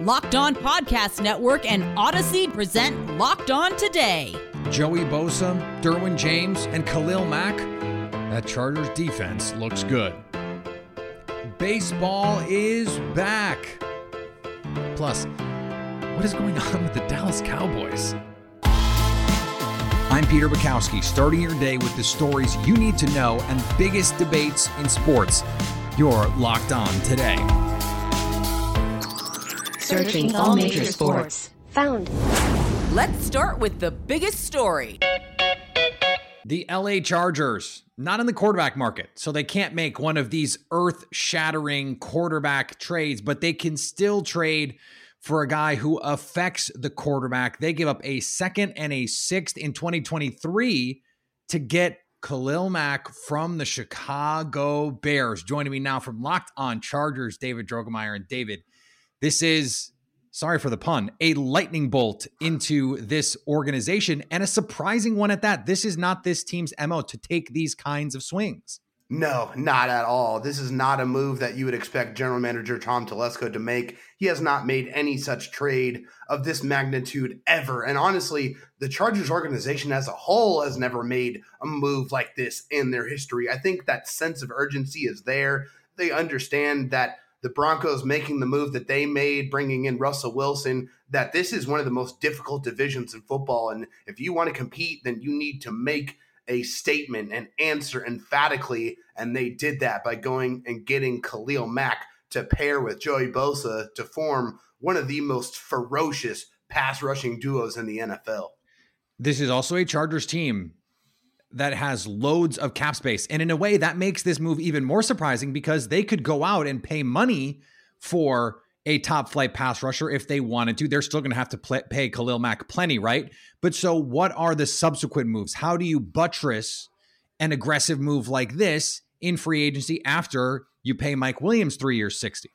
Locked On Podcast Network and Odyssey present Locked On Today. Joey Bosa, Derwin James, and Khalil Mack. That Chargers defense looks good. Baseball is back. Plus, what is going on with the Dallas Cowboys? I'm Peter Bukowski, starting your day with the stories you need to know and biggest debates in sports. You're locked on today. Searching all major sports. Found. Let's start with the biggest story. The LA Chargers, not in the quarterback market, so they can't make one of these earth shattering quarterback trades, but they can still trade for a guy who affects the quarterback. They give up a second and a sixth in 2023 to get Khalil Mack from the Chicago Bears. Joining me now from Locked On Chargers, David Drogemeyer. And David, this is, sorry for the pun, a lightning bolt into this organization and a surprising one at that. This is not this team's MO to take these kinds of swings. No, not at all. This is not a move that you would expect general manager Tom Telesco to make. He has not made any such trade of this magnitude ever. And honestly, the Chargers organization as a whole has never made a move like this in their history. I think that sense of urgency is there. They understand that the Broncos making the move that they made, bringing in Russell Wilson, that this is one of the most difficult divisions in football. And if you want to compete, then you need to make a statement and answer emphatically. And they did that by going and getting Khalil Mack to pair with Joey Bosa to form one of the most ferocious pass rushing duos in the NFL. This is also a Chargers team that has loads of cap space. And in a way, that makes this move even more surprising because they could go out and pay money for a top flight pass rusher if they wanted to. They're still going to have to play, pay Khalil Mack plenty, right? But so, what are the subsequent moves? How do you buttress an aggressive move like this in free agency after you pay Mike Williams three years, 60?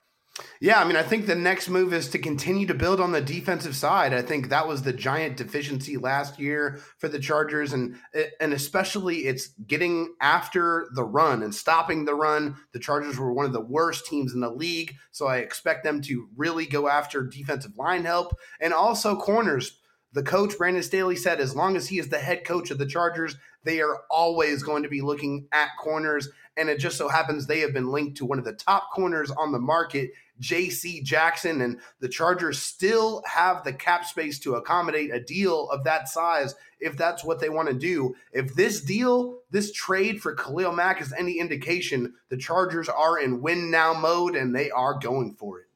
Yeah, I mean, I think the next move is to continue to build on the defensive side. I think that was the giant deficiency last year for the Chargers, and and especially it's getting after the run and stopping the run. The Chargers were one of the worst teams in the league, so I expect them to really go after defensive line help and also corners. The coach Brandon Staley said, as long as he is the head coach of the Chargers, they are always going to be looking at corners. And it just so happens they have been linked to one of the top corners on the market J.C. Jackson, and the Chargers still have the cap space to accommodate a deal of that size if that's what they want to do. If this deal, this trade for Khalil Mack is any indication, the Chargers are in win now mode and they are going for it.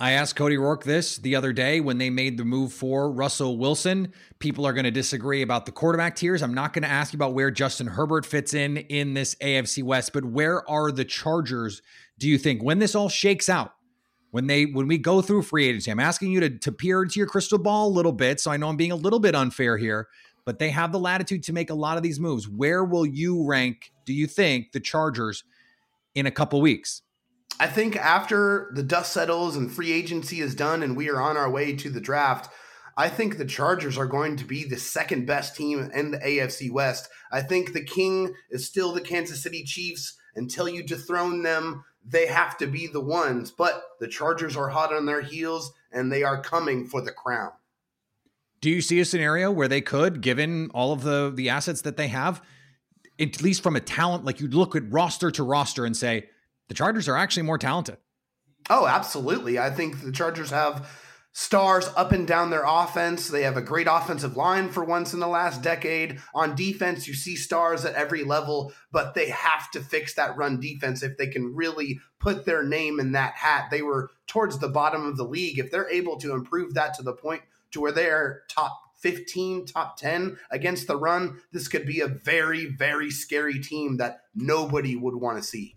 I asked Cody Roark this the other day when they made the move for Russell Wilson. People are going to disagree about the quarterback tiers. I'm not going to ask you about where Justin Herbert fits in in this AFC West, but where are the Chargers do you think when this all shakes out, when they when we go through free agency, I'm asking you to, to peer into your crystal ball a little bit. So I know I'm being a little bit unfair here, but they have the latitude to make a lot of these moves. Where will you rank, do you think, the Chargers in a couple weeks? I think after the dust settles and free agency is done and we are on our way to the draft, I think the Chargers are going to be the second best team in the AFC West. I think the king is still the Kansas City Chiefs until you dethrone them they have to be the ones. But the Chargers are hot on their heels and they are coming for the crown. Do you see a scenario where they could, given all of the the assets that they have, at least from a talent, like you look at roster to roster and say the Chargers are actually more talented? Oh, absolutely. I think the Chargers have stars up and down their offense. They have a great offensive line for once in the last decade. On defense, you see stars at every level, but they have to fix that run defense if they can really put their name in that hat. They were towards the bottom of the league. If they're able to improve that to the point to where they're top 15, top 10 against the run, this could be a very, very scary team that nobody would want to see.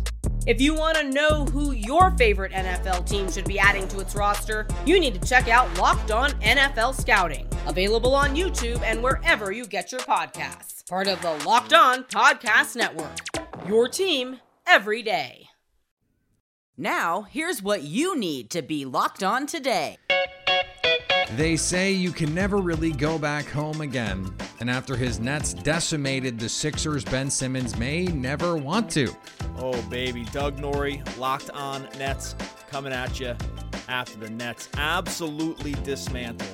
If you want to know who your favorite NFL team should be adding to its roster, you need to check out Locked On NFL Scouting, available on YouTube and wherever you get your podcasts. Part of the Locked On Podcast Network. Your team every day. Now, here's what you need to be locked on today. They say you can never really go back home again. And after his Nets decimated the Sixers, Ben Simmons may never want to. Oh, baby. Doug Norrie, locked on Nets, coming at you after the Nets absolutely dismantle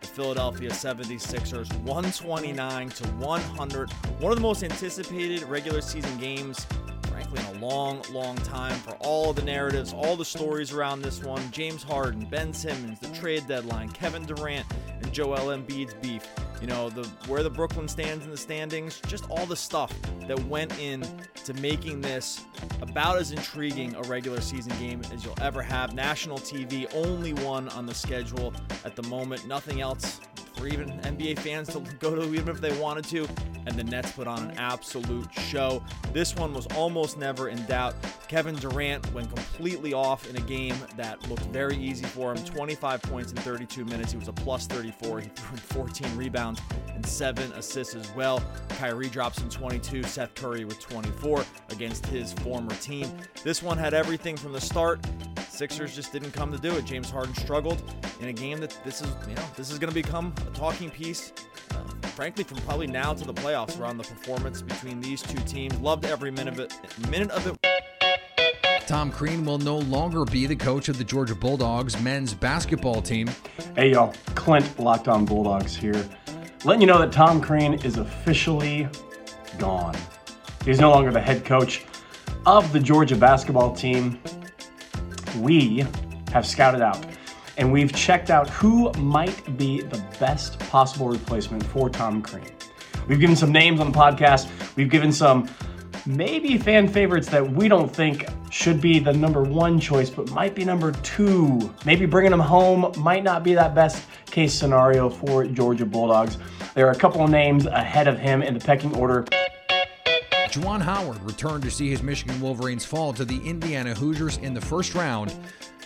the Philadelphia 76ers 129 to 100. One of the most anticipated regular season games frankly, in a long, long time for all the narratives, all the stories around this one. James Harden, Ben Simmons, the trade deadline, Kevin Durant, and Joel Embiid's beef. You know, the where the Brooklyn stands in the standings, just all the stuff that went in to making this about as intriguing a regular season game as you'll ever have. National TV, only one on the schedule at the moment. Nothing else for even NBA fans to go to, even if they wanted to. And the Nets put on an absolute show. This one was almost never in doubt. Kevin Durant went completely off in a game that looked very easy for him 25 points in 32 minutes. He was a plus 34. He threw in 14 rebounds and seven assists as well. Kyrie drops in 22, Seth Curry with 24 against his former team. This one had everything from the start. Sixers just didn't come to do it. James Harden struggled in a game that this is, you know, this is going to become a talking piece. Uh, frankly, from probably now to the playoffs, around the performance between these two teams. Loved every minute of it. Minute of it. Tom Crean will no longer be the coach of the Georgia Bulldogs men's basketball team. Hey, y'all. Clint, Locked On Bulldogs here. Letting you know that Tom Crean is officially gone. He's no longer the head coach of the Georgia basketball team. We have scouted out and we've checked out who might be the best possible replacement for Tom Crean. We've given some names on the podcast, we've given some maybe fan favorites that we don't think should be the number one choice, but might be number two. Maybe bringing them home might not be that best case scenario for Georgia Bulldogs. There are a couple of names ahead of him in the pecking order. Juwan Howard returned to see his Michigan Wolverines fall to the Indiana Hoosiers in the first round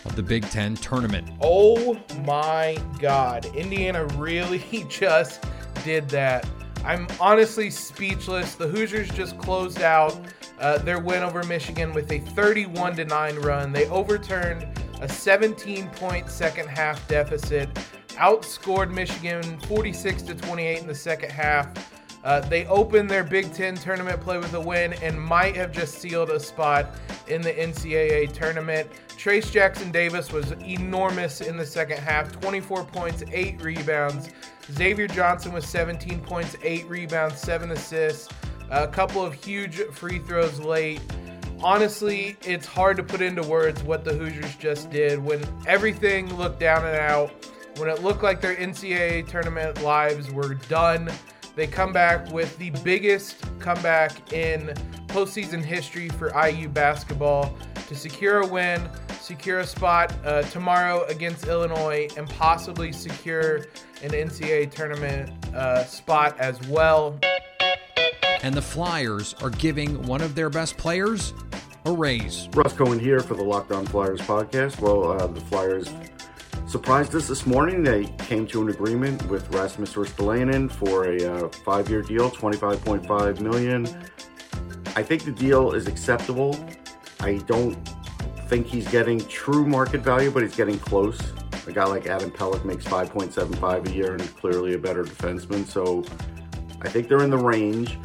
of the Big Ten tournament. Oh my God. Indiana really just did that. I'm honestly speechless. The Hoosiers just closed out uh, their win over Michigan with a 31 to 9 run. They overturned a 17 point second half deficit, outscored Michigan 46 to 28 in the second half. Uh, they opened their Big Ten tournament play with a win and might have just sealed a spot in the NCAA tournament. Trayce Jackson Davis was enormous in the second half 24 points, 8 rebounds. Xavier Johnson was 17 points, 8 rebounds, 7 assists. A couple of huge free throws late. Honestly, it's hard to put into words what the Hoosiers just did when everything looked down and out, when it looked like their NCAA tournament lives were done. They come back with the biggest comeback in postseason history for IU basketball to secure a win, secure a spot uh, tomorrow against Illinois, and possibly secure an NCAA tournament uh, spot as well. And the Flyers are giving one of their best players a raise. Russ Cohen here for the Locked On Flyers podcast. Well, uh, the Flyers surprised us this morning. They came to an agreement with Rasmus Ristolainen for a uh, five-year deal, twenty-five point five million. I think the deal is acceptable. I don't think he's getting true market value, but he's getting close. A guy like Adam Pelech makes 5.75 a year and clearly a better defenseman. So I think they're in the range.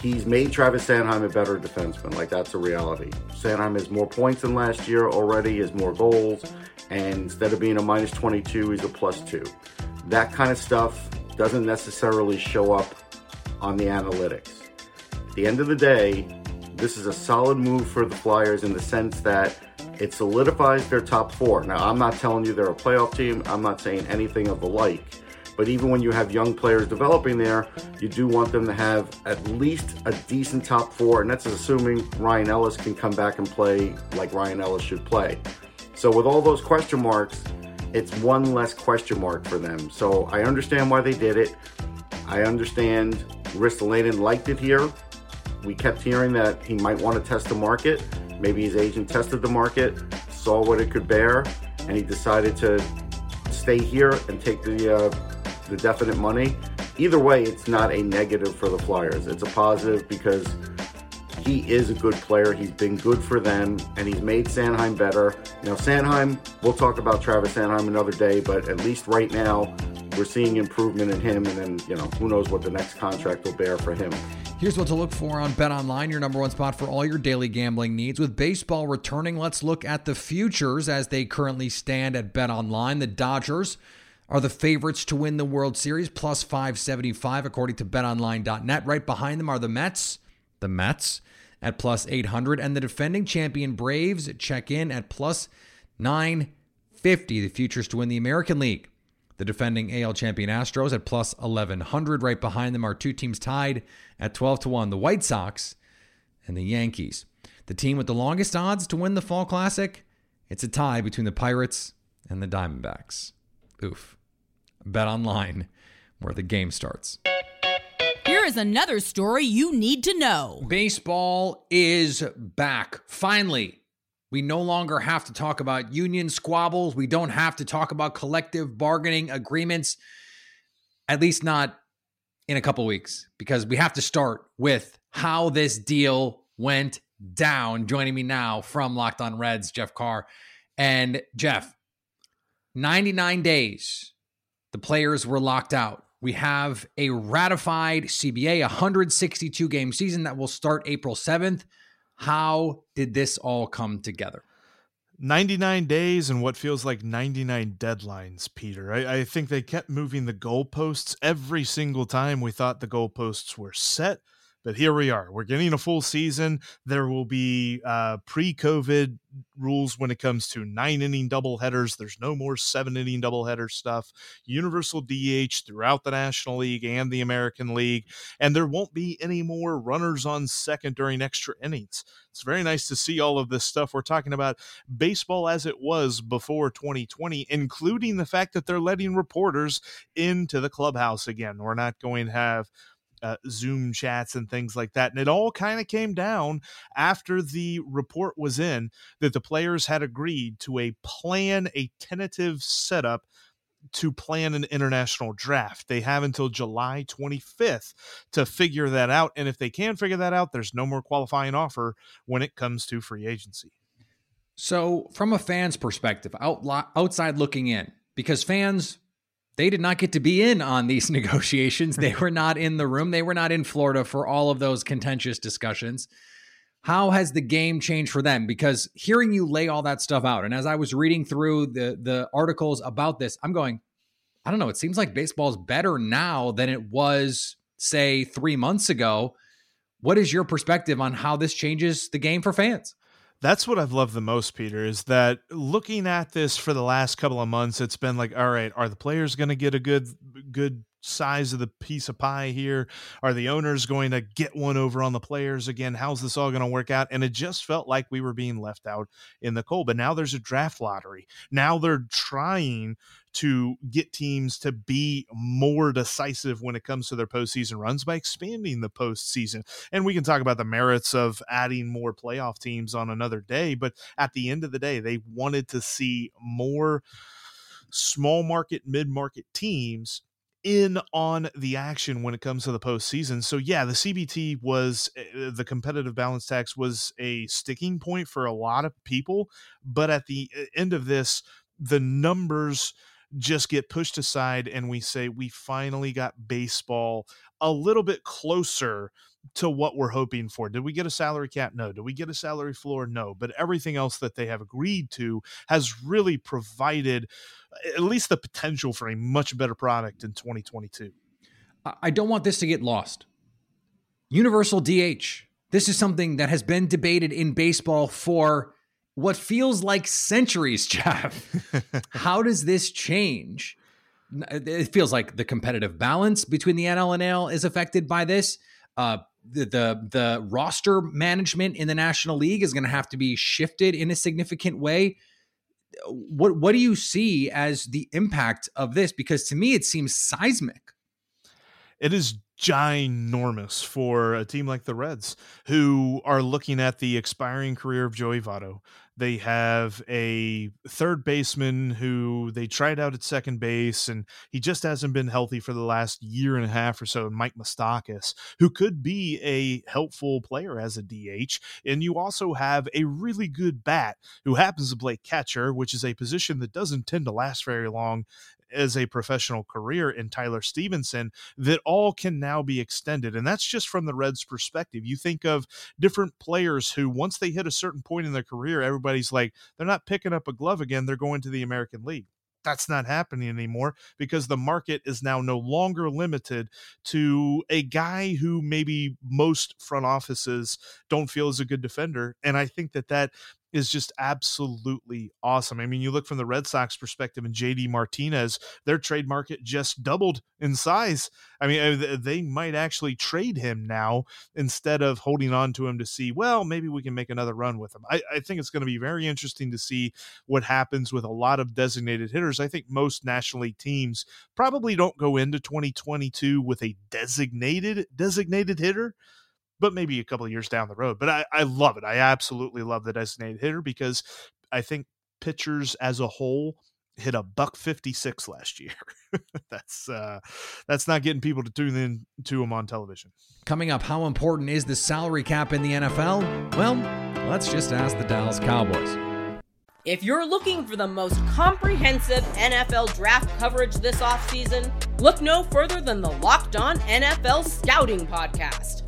He's made Travis Sanheim a better defenseman. Like, that's a reality. Sanheim has more points than last year already, has more goals, and instead of being a minus 22, he's a plus two. That kind of stuff doesn't necessarily show up on the analytics. At the end of the day, this is a solid move for the Flyers in the sense that it solidifies their top four. Now, I'm not telling you they're a playoff team, I'm not saying anything of the like, But even when you have young players developing there, you do want them to have at least a decent top four, and that's assuming Ryan Ellis can come back and play like Ryan Ellis should play. So with all those question marks, it's one less question mark for them. So I understand why they did it. I understand Ristolainen liked it here. We kept hearing that he might want to test the market. Maybe his agent tested the market, saw what it could bear, and he decided to stay here and take the uh, the definite money. Either way, it's not a negative for the Flyers. It's a positive because he is a good player. He's been good for them, and he's made Sanheim better. Know, Sanheim. We'll talk about Travis Sanheim another day, but at least right now, we're seeing improvement in him. And then, you know, who knows what the next contract will bear for him. Here's what to look for on Bet Online, your number one spot for all your daily gambling needs. With baseball returning, let's look at the futures as they currently stand at Bet Online. The Dodgers are the favorites to win the World Series, plus 575 according to betonline.net. Right behind them are the Mets. The Mets at plus 800 and the defending champion Braves check in at plus 950. The futures to win the American League. The defending AL champion Astros at plus 1100. Right behind them are two teams tied at 12 to 1 the White Sox and the Yankees. The team with the longest odds to win the Fall Classic, it's a tie between the Pirates and the Diamondbacks. Oof. Bet online where the game starts. Is another story you need to know. Baseball is back. Finally, we no longer have to talk about union squabbles. We don't have to talk about collective bargaining agreements, at least not in a couple weeks, because we have to start with how this deal went down. Joining me now from Locked On Reds, Jeff Carr. And Jeff, 99 days, the players were locked out. We have a ratified CBA, 162 game season that will start April 7th. How did this all come together? 99 days and what feels like 99 deadlines, Peter. I, I, think they kept moving the goalposts every single time we thought the goalposts were set. But here we are. We're getting a full season. There will be uh, pre COVID rules when it comes to nine inning double headers. There's no more seven inning double header stuff. Universal DH throughout the National League and the American League. And there won't be any more runners on second during extra innings. It's very nice to see all of this stuff. We're talking about baseball as it was before 2020, including the fact that they're letting reporters into the clubhouse again. We're not going to have uh, Zoom chats and things like that. And it all kind of came down after the report was in that the players had agreed to a plan, a tentative setup to plan an international draft. They have until July 25th to figure that out. And if they can figure that out, there's no more qualifying offer when it comes to free agency. So, from a fan's perspective, out, outside looking in, because fans they did not get to be in on these negotiations. They were not in the room. They were not in Florida for all of those contentious discussions. How has the game changed for them? Because hearing you lay all that stuff out, and as I was reading through the the articles about this, I'm going, I don't know. It seems like baseball is better now than it was, say, three months ago. What is your perspective on how this changes the game for fans? That's what I've loved the most, Peter, is that looking at this for the last couple of months, it's been like, all right, are the players going to get a good, good size of the piece of pie here? Are the owners going to get one over on the players again? How's this all going to work out? And it just felt like we were being left out in the cold. But now there's a draft lottery. Now they're trying to get teams to be more decisive when it comes to their postseason runs by expanding the postseason. And we can talk about the merits of adding more playoff teams on another day, but at the end of the day, they wanted to see more small market, mid market teams in on the action when it comes to the postseason. So yeah, the CBT was uh, the competitive balance tax was a sticking point for a lot of people, but at the eh, end of this, the numbers just get pushed aside and we say we finally got baseball a little bit closer to what we're hoping for. Did we get a salary cap? No. Did we get a salary floor? No. But everything else that they have agreed to has really provided at least the potential for a much better product in 2022. I don't want this to get lost. Universal DH. This is something that has been debated in baseball for what feels like centuries, Jeff. How does this change it feels like the competitive balance between the NL and AL is affected by this. Uh, the, the the roster management in the National League is going to have to be shifted in a significant way. What what do you see as the impact of this? Because to me, it seems seismic. It is ginormous for a team like the Reds, who are looking at the expiring career of Joey Votto. They have a third baseman who they tried out at second base, and he just hasn't been healthy for the last year and a half or so. Mike Moustakas, who could be a helpful player as a DH. And you also have a really good bat who happens to play catcher, which is a position that doesn't tend to last very long as a professional career in Tyler Stephenson that all can now be extended. And that's just from the Reds' perspective. You think of different players who, once they hit a certain point in their career, everybody's like, they're not picking up a glove again, they're going to the American League that's not happening anymore because the market is now no longer limited to a guy who maybe most front offices don't feel is a good defender and i think that that is just absolutely awesome. I mean, you look from the Red Sox perspective and JD Martinez, their trade market just doubled in size. I mean, uh, they might actually trade him now instead of holding on to him to see, well, maybe we can make another run with him. I, I think it's going to be very interesting to see what happens with a lot of designated hitters. I think most National League teams probably don't go into 2022 with a designated designated hitter but maybe a couple of years down the road. But I, I love it. I absolutely love the designated hitter because I think pitchers as a whole hit a buck 56 last year. that's uh that's not getting people to tune in to him on television. Coming up, how important is the salary cap in the NFL? Well, let's just ask the Dallas Cowboys. If you're looking for the most comprehensive NFL draft coverage this offseason, look no further than the Locked On NFL Scouting Podcast.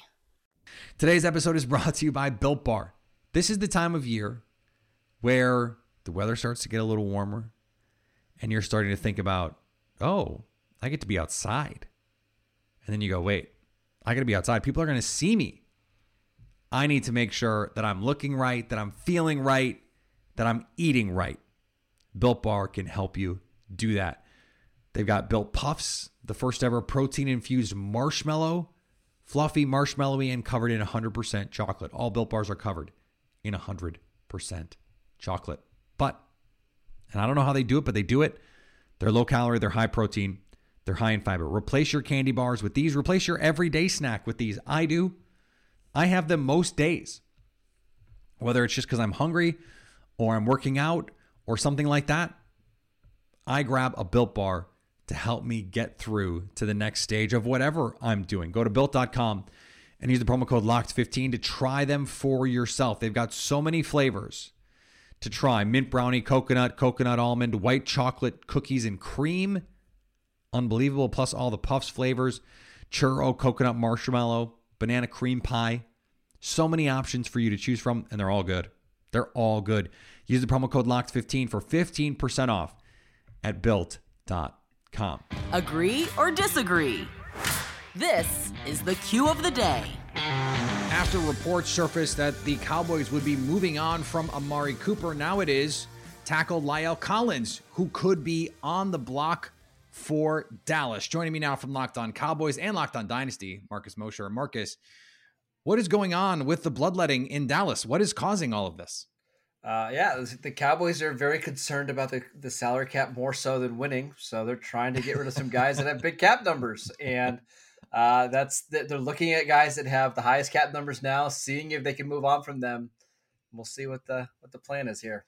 Today's episode is brought to you by Built Bar. This is the time of year where the weather starts to get a little warmer and you're starting to think about, oh, I get to be outside. And then you go, wait, I got to be outside. People are going to see me. I need to make sure that I'm looking right, that I'm feeling right, that I'm eating right. Built Bar can help you do that. They've got Built Puffs, the first ever protein infused marshmallow, fluffy, marshmallowy, and covered in 100% chocolate. All Built Bars are covered in 100% chocolate. But, and I don't know how they do it, but they do it. They're low calorie, they're high protein, they're high in fiber. Replace your candy bars with these. Replace your everyday snack with these. I do. I have them most days. Whether it's just because I'm hungry or I'm working out or something like that, I grab a built bar to help me get through to the next stage of whatever I'm doing. Go to built.com and use the promo code LOCKED15 to try them for yourself. They've got so many flavors to try mint brownie, coconut, coconut almond, white chocolate, cookies, and cream unbelievable. Plus all the puffs flavors, churro, coconut marshmallow, banana cream pie. So many options for you to choose from, and they're all good. They're all good. Use the promo code LOCKED15 for 15% off at built.com. Agree or disagree? This is the cue of the day. After reports surfaced that the Cowboys would be moving on from Amari Cooper, now it is tackle La'el Collins, who could be on the block for Dallas. Joining me now from Locked On Cowboys and Locked On Dynasty, Marcus Mosher. Marcus, what is going on with the bloodletting in Dallas? What is causing all of this? Uh, yeah, the Cowboys are very concerned about the, the salary cap more so than winning. So they're trying to get rid of some guys that have big cap numbers. And uh, that's they're looking at guys that have the highest cap numbers now, seeing if they can move on from them. We'll see what the what the plan is here.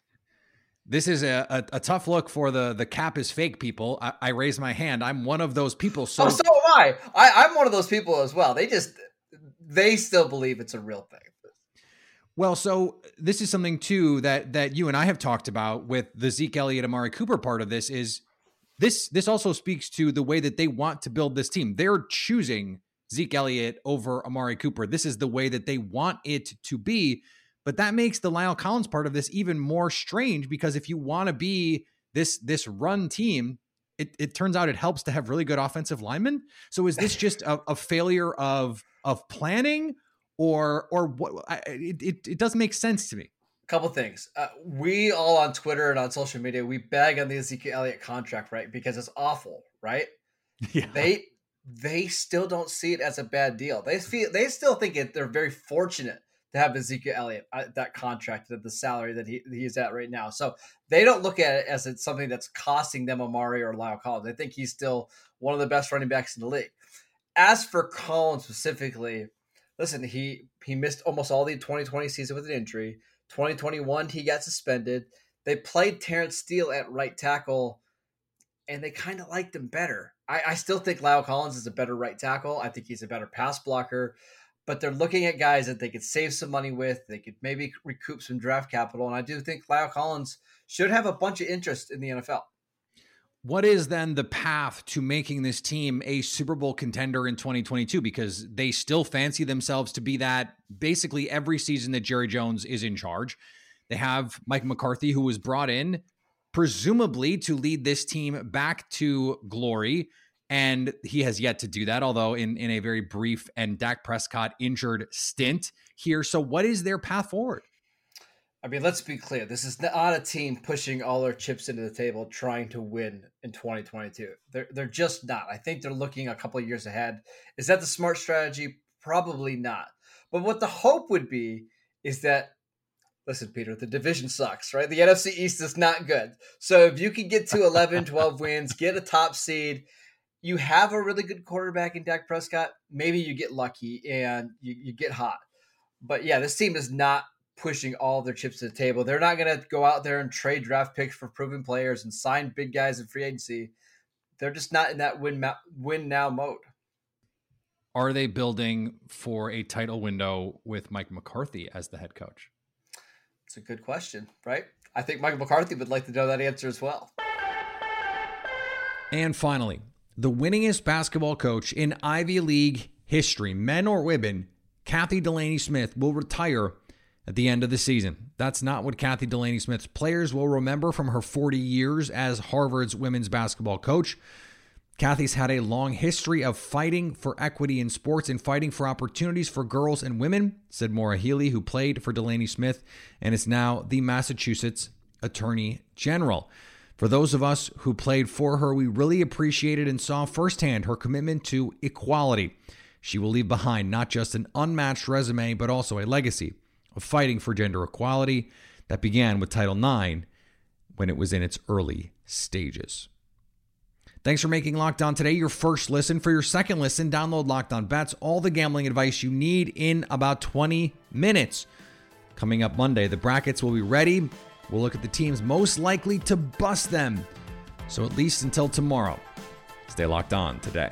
This is a, a, a, tough look for the the cap is fake people. I, I raise my hand. I'm one of those people. So oh, so am I. I. I'm one of those people as well. They just they still believe it's a real thing. Well, so this is something too that that you and I have talked about with the Zeke Elliott Amari Cooper part of this is this this also speaks to the way that they want to build this team. They're choosing Zeke Elliott over Amari Cooper. This is the way that they want it to be. But that makes the La'el Collins part of this even more strange because if you want to be this this run team, it, it turns out it helps to have really good offensive linemen. So is this just a, a failure of of planning or or what? I, it, it doesn't make sense to me. Couple things. Uh, we all on Twitter and on social media we bag on the Ezekiel Elliott contract, right? Because it's awful, right? Yeah. They they still don't see it as a bad deal. They feel they still think it. They're very fortunate to have Ezekiel Elliott uh, that contract at the salary that he he's at right now. So they don't look at it as it's something that's costing them Amari or La'el Collins. They think he's still one of the best running backs in the league. As for Collins specifically, listen, he he missed almost all the 2020 season with an injury. 2021 he got suspended. They played Terence Steele at right tackle, and they kind of liked him better. I, I still think Lyle Collins is a better right tackle. I think he's a better pass blocker but they're looking at guys that they could save some money with. They could maybe recoup some draft capital. And I do think Lyle Collins should have a bunch of interest in the NFL. What is then the path to making this team a Super Bowl contender in 2022? Because they still fancy themselves to be that basically every season that Jerry Jones is in charge. They have Mike McCarthy, who was brought in presumably to lead this team back to glory and he has yet to do that, although in, in a very brief and Dak Prescott injured stint here. So, what is their path forward? I mean, let's be clear. This is not a team pushing all their chips into the table trying to win in 2022. They're, they're just not. I think they're looking a couple years ahead. Is that the smart strategy? Probably not. But what the hope would be is that, listen, Peter, the division sucks, right? The NFC East is not good. So if you can get to 11, 12 wins, get a top seed, you have a really good quarterback in Dak Prescott, maybe you get lucky and you, you get hot. But yeah, this team is not pushing all their chips to the table. They're not going to go out there and trade draft picks for proven players and sign big guys in free agency. They're just not in that win ma- win now mode. Are they building for a title window with Mike McCarthy as the head coach? It's a good question, right? I think Mike McCarthy would like to know that answer as well. And finally, the winningest basketball coach in Ivy League history, men or women, Kathy Delaney Smith, will retire at the end of the season. That's not what Kathy Delaney Smith's players will remember from her 40 years as Harvard's women's basketball coach. Kathy's had a long history of fighting for equity in sports and fighting for opportunities for girls and women, said Maura Healey, who played for Delaney Smith and is now the Massachusetts Attorney General. For those of us who played for her, we really appreciated and saw firsthand her commitment to equality. She will leave behind not just an unmatched resume, but also a legacy of fighting for gender equality that began with Title IX when it was in its early stages. Thanks for making Locked On today your first listen. For your second listen, download Locked On Bets, all the gambling advice you need in about 20 minutes. Coming up Monday, the brackets will be ready We'll look at the teams most likely to bust them. So, at least until tomorrow, stay locked on today.